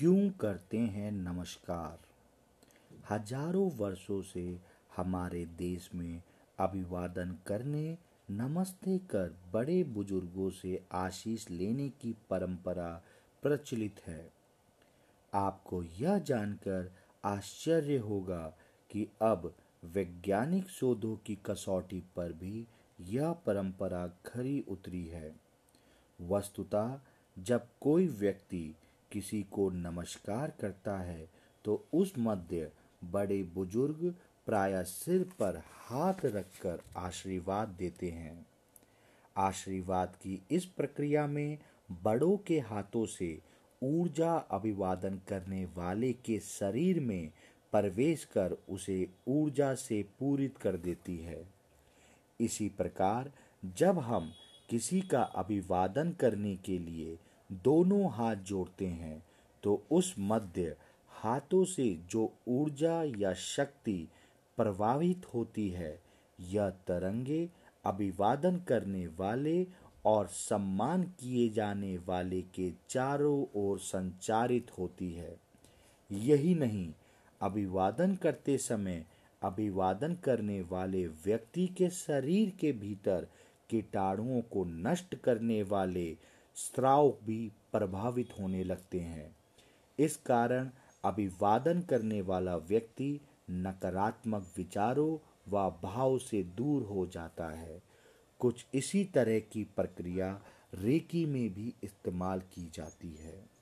क्यों करते हैं नमस्कार? हज़ारों वर्षों से हमारे देश में अभिवादन करने, नमस्ते कर बड़े बुज़ुर्गों से आशीष लेने की परंपरा प्रचलित है। आपको यह जानकर आश्चर्य होगा कि अब वैज्ञानिक शोधों की कसौटी पर भी यह परंपरा खरी उतरी है। वस्तुतः जब कोई व्यक्ति किसी को नमस्कार करता है तो उस मध्य बड़े बुज़ुर्ग प्राय सिर पर हाथ रखकर आशीर्वाद देते हैं। आशीर्वाद की इस प्रक्रिया में बड़ों के हाथों से ऊर्जा अभिवादन करने वाले के शरीर में प्रवेश कर उसे ऊर्जा से पूरित कर देती है। इसी प्रकार जब हम किसी का अभिवादन करने के लिए दोनों हाथ जोड़ते हैं तो उस मध्य हाथों से जो ऊर्जा या शक्ति प्रभावित होती है, यह तरंगे अभिवादन करने वाले और सम्मान किए जाने वाले के चारों ओर संचारित होती है। यही नहीं, अभिवादन करते समय अभिवादन करने वाले व्यक्ति के शरीर के भीतर कीटाणुओं को नष्ट करने वाले स्त्राव भी प्रभावित होने लगते हैं। इस कारण अभिवादन करने वाला व्यक्ति नकारात्मक विचारों व भाव से दूर हो जाता है। कुछ इसी तरह की प्रक्रिया रेकी में भी इस्तेमाल की जाती है।